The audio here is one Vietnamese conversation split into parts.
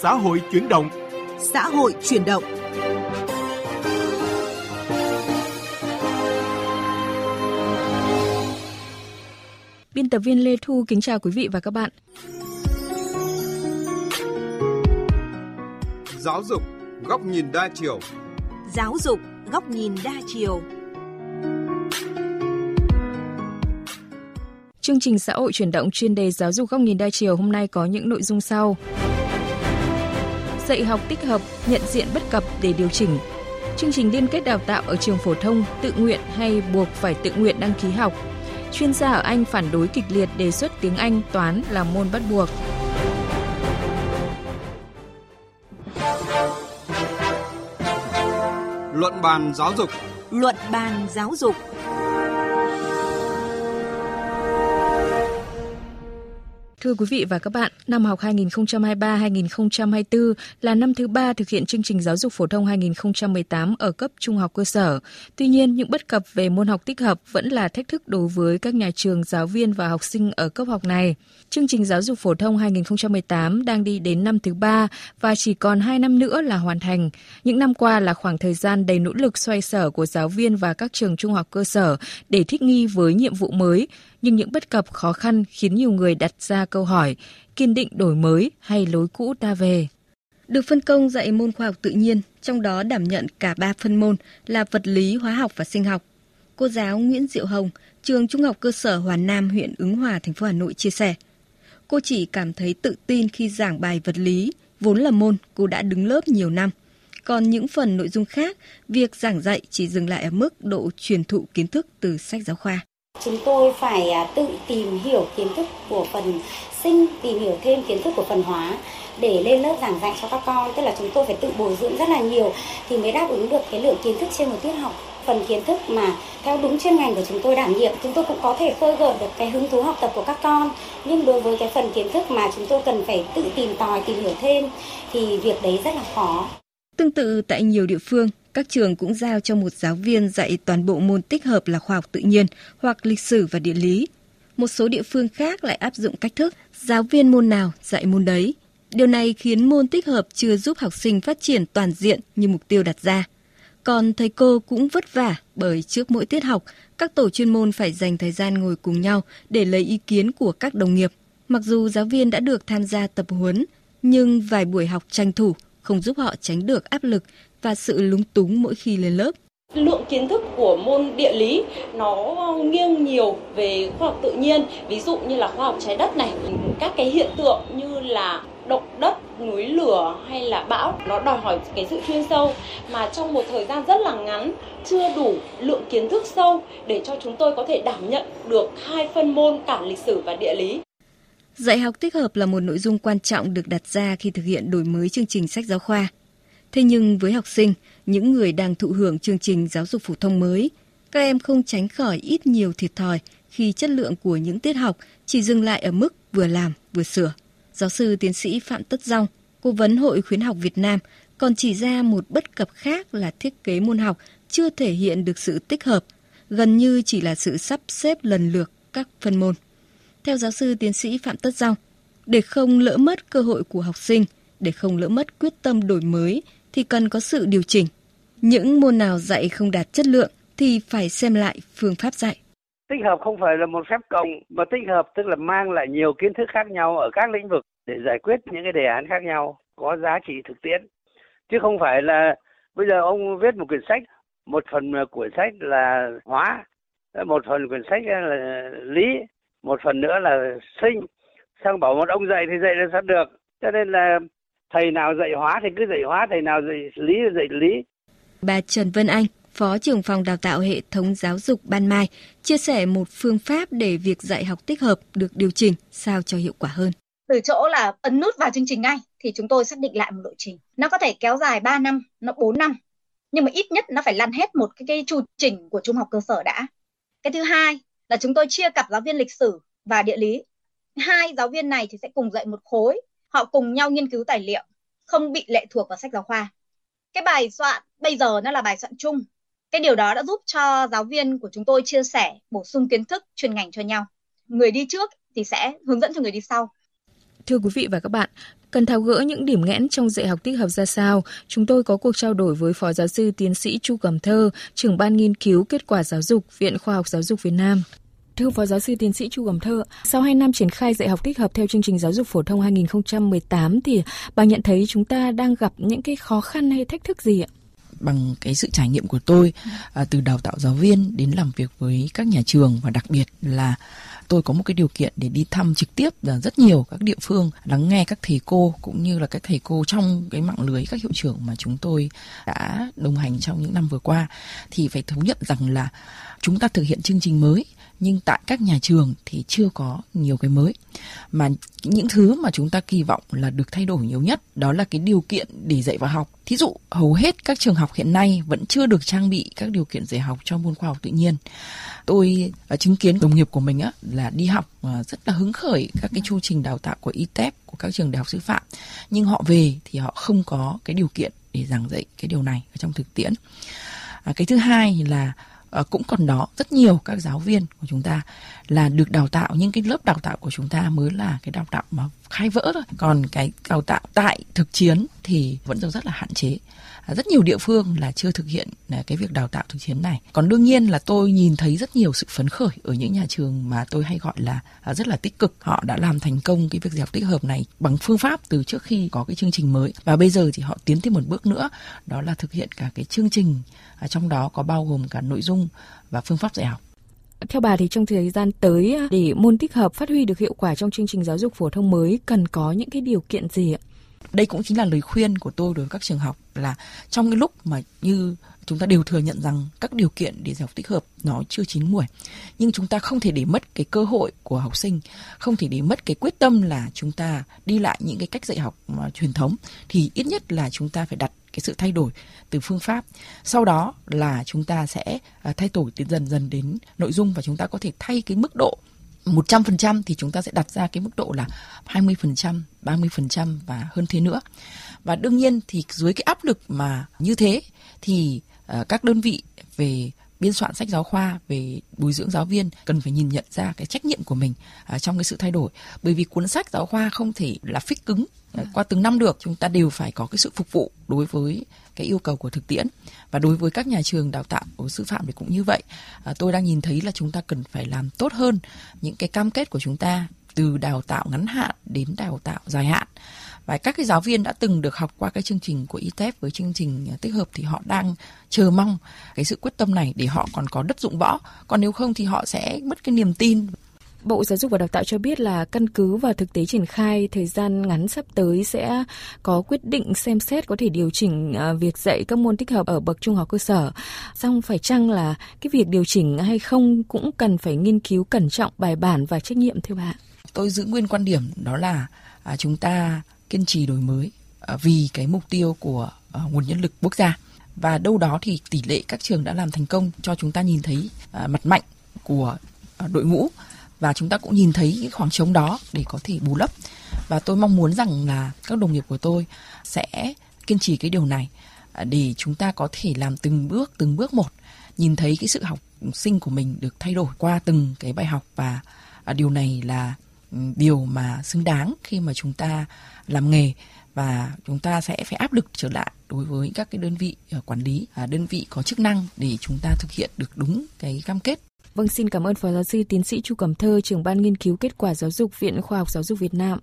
Xã hội chuyển động. Xã hội chuyển động. Biên tập viên Lê Thu kính chào quý vị và các bạn. Giáo dục, góc nhìn đa chiều. Giáo dục, góc nhìn đa chiều. Chương trình xã hội chuyển động chuyên đề giáo dục góc nhìn đa chiều hôm nay có những nội dung sau. Dạy học tích hợp, nhận diện bất cập để điều chỉnh. Chương trình liên kết đào tạo ở trường phổ thông tự nguyện hay buộc phải tự nguyện đăng ký học. Chuyên gia ở Anh phản đối kịch liệt đề xuất tiếng Anh, toán là môn bắt buộc. Luận bàn giáo dục. Luận bàn giáo dục. Thưa quý vị và các bạn, năm học 2023-2024 là năm thứ ba thực hiện chương trình giáo dục phổ thông 2018 ở cấp trung học cơ sở. Tuy nhiên, những bất cập về môn học tích hợp vẫn là thách thức đối với các nhà trường, giáo viên và học sinh ở cấp học này. Chương trình giáo dục phổ thông 2018 đang đi đến năm thứ ba và chỉ còn 2 năm nữa là hoàn thành. Những năm qua là khoảng thời gian đầy nỗ lực xoay sở của giáo viên và các trường trung học cơ sở để thích nghi với nhiệm vụ mới, nhưng những bất cập khó khăn khiến nhiều người đặt ra câu hỏi kiên định đổi mới hay lối cũ ta về. Được phân công dạy môn khoa học tự nhiên, trong đó đảm nhận cả ba phân môn là vật lý, hóa học và sinh học. Cô giáo Nguyễn Diệu Hồng, trường Trung học cơ sở Hòa Nam, huyện Ứng Hòa, thành phố Hà Nội chia sẻ. Cô chỉ cảm thấy tự tin khi giảng bài vật lý, vốn là môn cô đã đứng lớp nhiều năm. Còn những phần nội dung khác, việc giảng dạy chỉ dừng lại ở mức độ truyền thụ kiến thức từ sách giáo khoa. Chúng tôi phải à, tự tìm hiểu kiến thức của phần sinh, tìm hiểu thêm kiến thức của phần hóa để lên lớp giảng dạy cho các con. Tức là chúng tôi phải tự bồi dưỡng rất là nhiều thì mới đáp ứng được cái lượng kiến thức trên một tiết học. Phần kiến thức mà theo đúng chuyên ngành của chúng tôi đảm nhiệm chúng tôi cũng có thể khơi gợi được cái hứng thú học tập của các con. Nhưng đối với cái phần kiến thức mà chúng tôi cần phải tự tìm tòi tìm hiểu thêm thì việc đấy rất là khó. Tương tự tại nhiều địa phương, các trường cũng giao cho một giáo viên dạy toàn bộ môn tích hợp là khoa học tự nhiên hoặc lịch sử và địa lý. Một số địa phương khác lại áp dụng cách thức giáo viên môn nào dạy môn đấy. Điều này khiến môn tích hợp chưa giúp học sinh phát triển toàn diện như mục tiêu đặt ra. Còn thầy cô cũng vất vả bởi trước mỗi tiết học, các tổ chuyên môn phải dành thời gian ngồi cùng nhau để lấy ý kiến của các đồng nghiệp. Mặc dù giáo viên đã được tham gia tập huấn, nhưng vài buổi học tranh thủ không giúp họ tránh được áp lực và sự lúng túng mỗi khi lên lớp. Lượng kiến thức của môn địa lý nó nghiêng nhiều về khoa học tự nhiên, ví dụ như là khoa học trái đất này, các cái hiện tượng như là động đất, núi lửa hay là bão nó đòi hỏi cái sự chuyên sâu mà trong một thời gian rất là ngắn chưa đủ lượng kiến thức sâu để cho chúng tôi có thể đảm nhận được hai phân môn cả lịch sử và địa lý. Dạy học tích hợp là một nội dung quan trọng được đặt ra khi thực hiện đổi mới chương trình sách giáo khoa. Thế nhưng với học sinh, những người đang thụ hưởng chương trình giáo dục phổ thông mới, các em không tránh khỏi ít nhiều thiệt thòi khi chất lượng của những tiết học chỉ dừng lại ở mức vừa làm vừa sửa. Giáo sư tiến sĩ Phạm Tất Dong, cố vấn Hội khuyến học Việt Nam, còn chỉ ra một bất cập khác là thiết kế môn học chưa thể hiện được sự tích hợp, gần như chỉ là sự sắp xếp lần lượt các phân môn. Theo giáo sư tiến sĩ Phạm Tất Dong, để không lỡ mất cơ hội của học sinh, để không lỡ mất quyết tâm đổi mới thì cần có sự điều chỉnh. Những môn nào dạy không đạt chất lượng thì phải xem lại phương pháp dạy. Tích hợp không phải là một phép cộng mà tích hợp tức là mang lại nhiều kiến thức khác nhau ở các lĩnh vực để giải quyết những cái đề án khác nhau có giá trị thực tiễn. Chứ không phải là bây giờ ông viết một quyển sách, một phần quyển sách là hóa, một phần quyển sách là lý, một phần nữa là sinh. Sang bảo một ông dạy thì dạy là sao được. Cho nên là thầy nào dạy hóa thì cứ dạy hóa, thầy nào dạy lý thì dạy lý. Bà Trần Vân Anh, Phó trưởng phòng đào tạo hệ thống giáo dục Ban Mai, chia sẻ một phương pháp để việc dạy học tích hợp được điều chỉnh sao cho hiệu quả hơn. Từ chỗ là ấn nút vào chương trình ngay thì chúng tôi xác định lại một lộ trình. Nó có thể kéo dài 3 năm, nó 4 năm. Nhưng mà ít nhất nó phải lăn hết một cái, cái chu trình của trung học cơ sở đã. Cái thứ hai là chúng tôi chia cặp giáo viên lịch sử và địa lý. Hai giáo viên này thì sẽ cùng dạy một khối, họ cùng nhau nghiên cứu tài liệu, không bị lệ thuộc vào sách giáo khoa. Cái bài soạn bây giờ nó là bài soạn chung. Cái điều đó đã giúp cho giáo viên của chúng tôi chia sẻ, bổ sung kiến thức chuyên ngành cho nhau. Người đi trước thì sẽ hướng dẫn cho người đi sau. Thưa quý vị và các bạn, cần tháo gỡ những điểm nghẽn trong dạy học tích hợp ra sao, chúng tôi có cuộc trao đổi với Phó Giáo sư Tiến sĩ Chu Cẩm Thơ, trưởng ban nghiên cứu kết quả giáo dục, Viện Khoa học Giáo dục Việt Nam. Thưa Phó Giáo sư Tiến sĩ Chu Cẩm Thơ, sau 2 năm triển khai dạy học tích hợp theo chương trình giáo dục phổ thông 2018 thì bà nhận thấy chúng ta đang gặp những cái khó khăn hay thách thức gì ạ? bằng cái sự trải nghiệm của tôi à, từ đào tạo giáo viên đến làm việc với các nhà trường và đặc biệt là tôi có một cái điều kiện để đi thăm trực tiếp rất nhiều các địa phương lắng nghe các thầy cô cũng như là các thầy cô trong cái mạng lưới các hiệu trưởng mà chúng tôi đã đồng hành trong những năm vừa qua thì phải thú nhận rằng là chúng ta thực hiện chương trình mới nhưng tại các nhà trường thì chưa có nhiều cái mới. Mà những thứ mà chúng ta kỳ vọng là được thay đổi nhiều nhất đó là cái điều kiện để dạy và học. Thí dụ hầu hết các trường học hiện nay vẫn chưa được trang bị các điều kiện dạy học cho môn khoa học tự nhiên. Tôi à, chứng kiến đồng nghiệp của mình á là đi học à, rất là hứng khởi các cái chu trình đào tạo của ITEP của các trường đại học sư phạm. Nhưng họ về thì họ không có cái điều kiện để giảng dạy cái điều này ở trong thực tiễn. À, cái thứ hai là Ờ, cũng còn đó, rất nhiều các giáo viên của chúng ta là được đào tạo nhưng cái lớp đào tạo của chúng ta mới là cái đào tạo mà khai vỡ thôi. Còn cái đào tạo tại thực chiến thì vẫn rất là hạn chế. À, rất nhiều địa phương là chưa thực hiện à, cái việc đào tạo thực chiến này. Còn đương nhiên là tôi nhìn thấy rất nhiều sự phấn khởi ở những nhà trường mà tôi hay gọi là à, rất là tích cực. Họ đã làm thành công cái việc dạy học tích hợp này bằng phương pháp từ trước khi có cái chương trình mới. Và bây giờ thì họ tiến thêm một bước nữa, đó là thực hiện cả cái chương trình trong đó có bao gồm cả nội dung và phương pháp dạy học theo bà thì trong thời gian tới để môn tích hợp phát huy được hiệu quả trong chương trình giáo dục phổ thông mới, cần có những cái điều kiện gì ạ? đây cũng chính là lời khuyên của tôi đối với các trường học là trong cái lúc mà như chúng ta đều thừa nhận rằng các điều kiện để dạy học tích hợp nó chưa chín muồi. Nhưng chúng ta không thể để mất cái cơ hội của học sinh không thể để mất cái quyết tâm là chúng ta đi lại những cái cách dạy học mà truyền thống. Thì ít nhất là chúng ta phải đặt cái sự thay đổi từ phương pháp. Sau đó là chúng ta sẽ à, thay đổi từ dần dần đến nội dung và chúng ta có thể thay cái mức độ 100% thì chúng ta sẽ đặt ra cái mức độ là 20%, 30% và hơn thế nữa. Và đương nhiên thì dưới cái áp lực mà như thế thì À, các đơn vị về biên soạn sách giáo khoa về bồi dưỡng giáo viên cần phải nhìn nhận ra cái trách nhiệm của mình uh, trong cái sự thay đổi. Bởi vì cuốn sách giáo khoa không thể là fix cứng uh, qua từng năm được. Chúng ta đều phải có cái sự phục vụ đối với cái yêu cầu của thực tiễn. Và đối với các nhà trường đào tạo của sư phạm thì cũng như vậy. À, tôi đang nhìn thấy là chúng ta cần phải làm tốt hơn những cái cam kết của chúng ta từ đào tạo ngắn hạn đến đào tạo dài hạn và các cái giáo viên đã từng được học qua cái chương trình của ITEP với chương trình tích hợp thì họ đang chờ mong cái sự quyết tâm này để họ còn có đất dụng võ còn nếu không thì họ sẽ mất cái niềm tin Bộ Giáo dục và Đào tạo cho biết là căn cứ vào thực tế triển khai thời gian ngắn sắp tới sẽ có quyết định xem xét có thể điều chỉnh à, việc dạy các môn tích hợp ở bậc trung học cơ sở. Song phải chăng là cái việc điều chỉnh hay không cũng cần phải nghiên cứu cẩn trọng bài bản và trách nhiệm thưa bà. Tôi giữ nguyên quan điểm đó là à, chúng ta kiên trì đổi mới à, vì cái mục tiêu của à, nguồn nhân lực quốc gia. Và đâu đó thì tỷ lệ các trường đã làm thành công cho chúng ta nhìn thấy à, mặt mạnh của đội ngũ. Và chúng ta cũng nhìn thấy cái khoảng trống đó để có thể bù lấp. Và tôi mong muốn rằng là các đồng nghiệp của tôi sẽ kiên trì cái điều này để chúng ta có thể làm từng bước từng bước một, nhìn thấy cái sự học sinh của mình được thay đổi qua từng cái bài học. Và điều này là điều mà xứng đáng khi mà chúng ta làm nghề và chúng ta sẽ phải áp lực trở lại đối với các cái đơn vị à, quản lý đơn vị có chức năng để chúng ta thực hiện được đúng cái cam kết Vâng, xin cảm ơn Phó Giáo sư Tiến sĩ Chu Cẩm Thơ, trưởng ban nghiên cứu kết quả giáo dục Viện Khoa học Giáo dục Việt Nam.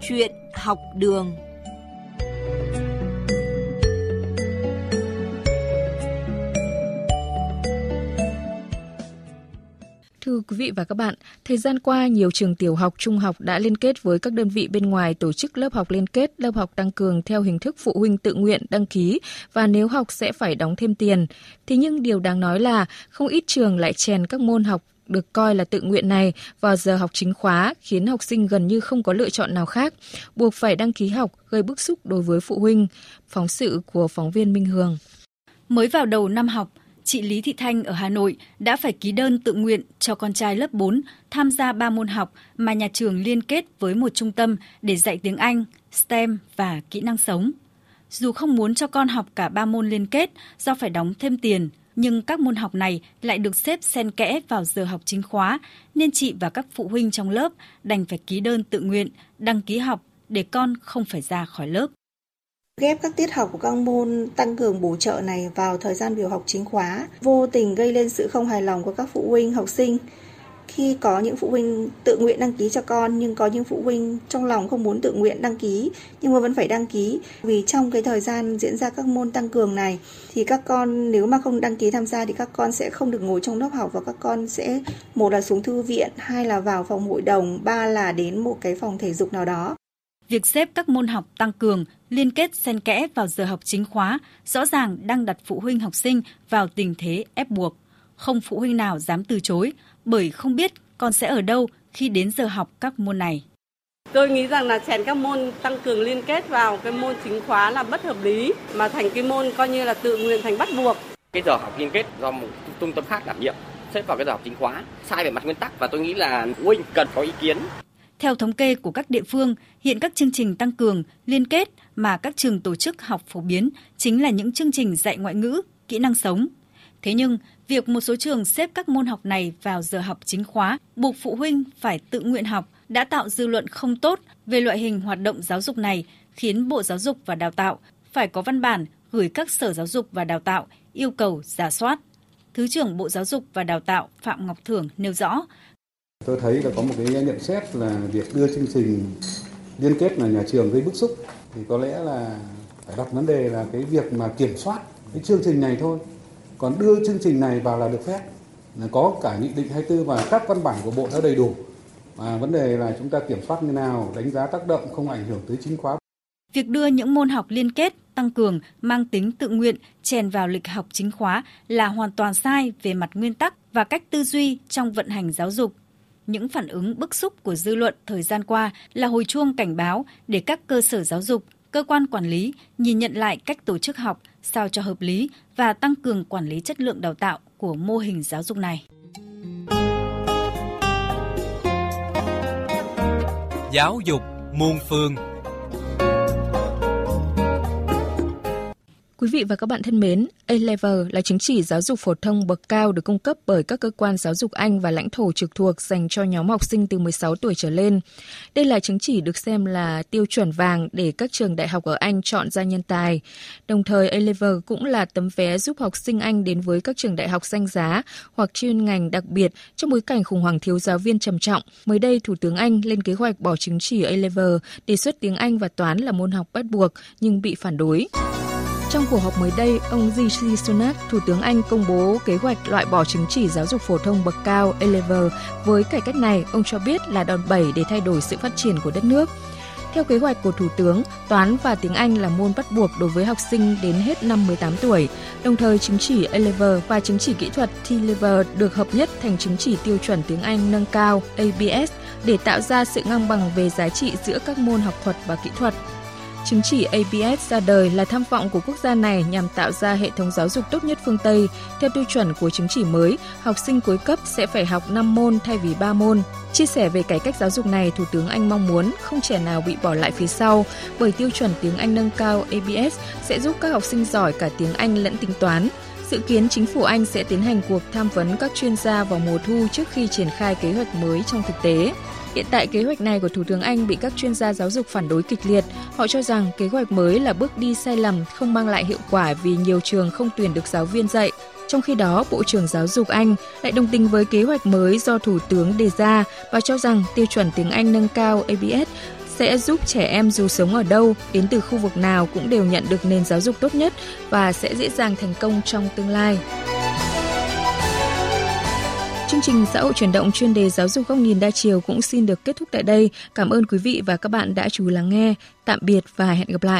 Chuyện học đường Thưa quý vị và các bạn, thời gian qua nhiều trường tiểu học, trung học đã liên kết với các đơn vị bên ngoài tổ chức lớp học liên kết, lớp học tăng cường theo hình thức phụ huynh tự nguyện đăng ký và nếu học sẽ phải đóng thêm tiền. Thế nhưng điều đáng nói là không ít trường lại chèn các môn học được coi là tự nguyện này vào giờ học chính khóa khiến học sinh gần như không có lựa chọn nào khác, buộc phải đăng ký học gây bức xúc đối với phụ huynh. Phóng sự của phóng viên Minh Hương. Mới vào đầu năm học, chị Lý Thị Thanh ở Hà Nội đã phải ký đơn tự nguyện cho con trai lớp 4 tham gia 3 môn học mà nhà trường liên kết với một trung tâm để dạy tiếng Anh, STEM và kỹ năng sống. Dù không muốn cho con học cả 3 môn liên kết do phải đóng thêm tiền, nhưng các môn học này lại được xếp xen kẽ vào giờ học chính khóa, nên chị và các phụ huynh trong lớp đành phải ký đơn tự nguyện, đăng ký học để con không phải ra khỏi lớp. Ghép các tiết học của các môn tăng cường bổ trợ này vào thời gian biểu học chính khóa, vô tình gây lên sự không hài lòng của các phụ huynh học sinh. Khi có những phụ huynh tự nguyện đăng ký cho con nhưng có những phụ huynh trong lòng không muốn tự nguyện đăng ký nhưng mà vẫn phải đăng ký. Vì trong cái thời gian diễn ra các môn tăng cường này thì các con nếu mà không đăng ký tham gia thì các con sẽ không được ngồi trong lớp học và các con sẽ một là xuống thư viện hai là vào phòng hội đồng ba là đến một cái phòng thể dục nào đó. Việc xếp các môn học tăng cường, liên kết xen kẽ vào giờ học chính khóa rõ ràng đang đặt phụ huynh học sinh vào tình thế ép buộc. Không phụ huynh nào dám từ chối, bởi không biết con sẽ ở đâu khi đến giờ học các môn này. Tôi nghĩ rằng là chèn các môn tăng cường liên kết vào cái môn chính khóa là bất hợp lý mà thành cái môn coi như là tự nguyện thành bắt buộc. Cái giờ học liên kết do một trung tâm khác đảm nhiệm xếp vào cái giờ học chính khóa sai về mặt nguyên tắc và tôi nghĩ là phụ huynh cần có ý kiến. Theo thống kê của các địa phương, hiện các chương trình tăng cường, liên kết mà các trường tổ chức học phổ biến chính là những chương trình dạy ngoại ngữ, kỹ năng sống. Thế nhưng, việc một số trường xếp các môn học này vào giờ học chính khóa, buộc phụ huynh phải tự nguyện học đã tạo dư luận không tốt về loại hình hoạt động giáo dục này, khiến Bộ Giáo dục và Đào tạo phải có văn bản gửi các sở giáo dục và đào tạo yêu cầu giả soát. Thứ trưởng Bộ Giáo dục và Đào tạo Phạm Ngọc Thưởng nêu rõ. Tôi thấy là có một cái nhận xét là việc đưa chương trình liên kết là nhà trường gây bức xúc. Thì có lẽ là phải đặt vấn đề là cái việc mà kiểm soát cái chương trình này thôi. Còn đưa chương trình này vào là được phép. Là có cả nghị định 24 và các văn bản của bộ đã đầy đủ. Và vấn đề là chúng ta kiểm soát như nào đánh giá tác động không ảnh hưởng tới chính khóa. Việc đưa những môn học liên kết, tăng cường, mang tính tự nguyện, chèn vào lịch học chính khóa là hoàn toàn sai về mặt nguyên tắc và cách tư duy trong vận hành giáo dục. Những phản ứng bức xúc của dư luận thời gian qua là hồi chuông cảnh báo để các cơ sở giáo dục, cơ quan quản lý nhìn nhận lại cách tổ chức học sao cho hợp lý và tăng cường quản lý chất lượng đào tạo của mô hình giáo dục này. Giáo dục muôn phương Quý vị và các bạn thân mến, A-Level là chứng chỉ giáo dục phổ thông bậc cao được cung cấp bởi các cơ quan giáo dục Anh và lãnh thổ trực thuộc dành cho nhóm học sinh từ 16 tuổi trở lên. Đây là chứng chỉ được xem là tiêu chuẩn vàng để các trường đại học ở Anh chọn ra nhân tài. Đồng thời A-Level cũng là tấm vé giúp học sinh Anh đến với các trường đại học danh giá hoặc chuyên ngành đặc biệt trong bối cảnh khủng hoảng thiếu giáo viên trầm trọng. Mới đây, Thủ tướng Anh lên kế hoạch bỏ chứng chỉ A-Level, đề xuất tiếng Anh và toán là môn học bắt buộc nhưng bị phản đối. Trong cuộc họp mới đây, ông Rishi Sunak, Thủ tướng Anh công bố kế hoạch loại bỏ chứng chỉ giáo dục phổ thông bậc cao A-level. Với cải cách này, ông cho biết là đòn bẩy để thay đổi sự phát triển của đất nước. Theo kế hoạch của Thủ tướng, toán và tiếng Anh là môn bắt buộc đối với học sinh đến hết năm 18 tuổi. Đồng thời, chứng chỉ A-Level và chứng chỉ kỹ thuật T-Level được hợp nhất thành chứng chỉ tiêu chuẩn tiếng Anh nâng cao ABS để tạo ra sự ngang bằng về giá trị giữa các môn học thuật và kỹ thuật. Chứng chỉ ABS ra đời là tham vọng của quốc gia này nhằm tạo ra hệ thống giáo dục tốt nhất phương Tây. Theo tiêu chuẩn của chứng chỉ mới, học sinh cuối cấp sẽ phải học 5 môn thay vì 3 môn. Chia sẻ về cải cách giáo dục này, Thủ tướng Anh mong muốn không trẻ nào bị bỏ lại phía sau bởi tiêu chuẩn tiếng Anh nâng cao ABS sẽ giúp các học sinh giỏi cả tiếng Anh lẫn tính toán. Dự kiến chính phủ Anh sẽ tiến hành cuộc tham vấn các chuyên gia vào mùa thu trước khi triển khai kế hoạch mới trong thực tế. Hiện tại kế hoạch này của Thủ tướng Anh bị các chuyên gia giáo dục phản đối kịch liệt. Họ cho rằng kế hoạch mới là bước đi sai lầm, không mang lại hiệu quả vì nhiều trường không tuyển được giáo viên dạy. Trong khi đó, Bộ trưởng Giáo dục Anh lại đồng tình với kế hoạch mới do Thủ tướng đề ra và cho rằng tiêu chuẩn tiếng Anh nâng cao ABS sẽ giúp trẻ em dù sống ở đâu, đến từ khu vực nào cũng đều nhận được nền giáo dục tốt nhất và sẽ dễ dàng thành công trong tương lai. Chương trình xã hội chuyển động chuyên đề giáo dục góc nhìn đa chiều cũng xin được kết thúc tại đây. Cảm ơn quý vị và các bạn đã chú lắng nghe. Tạm biệt và hẹn gặp lại.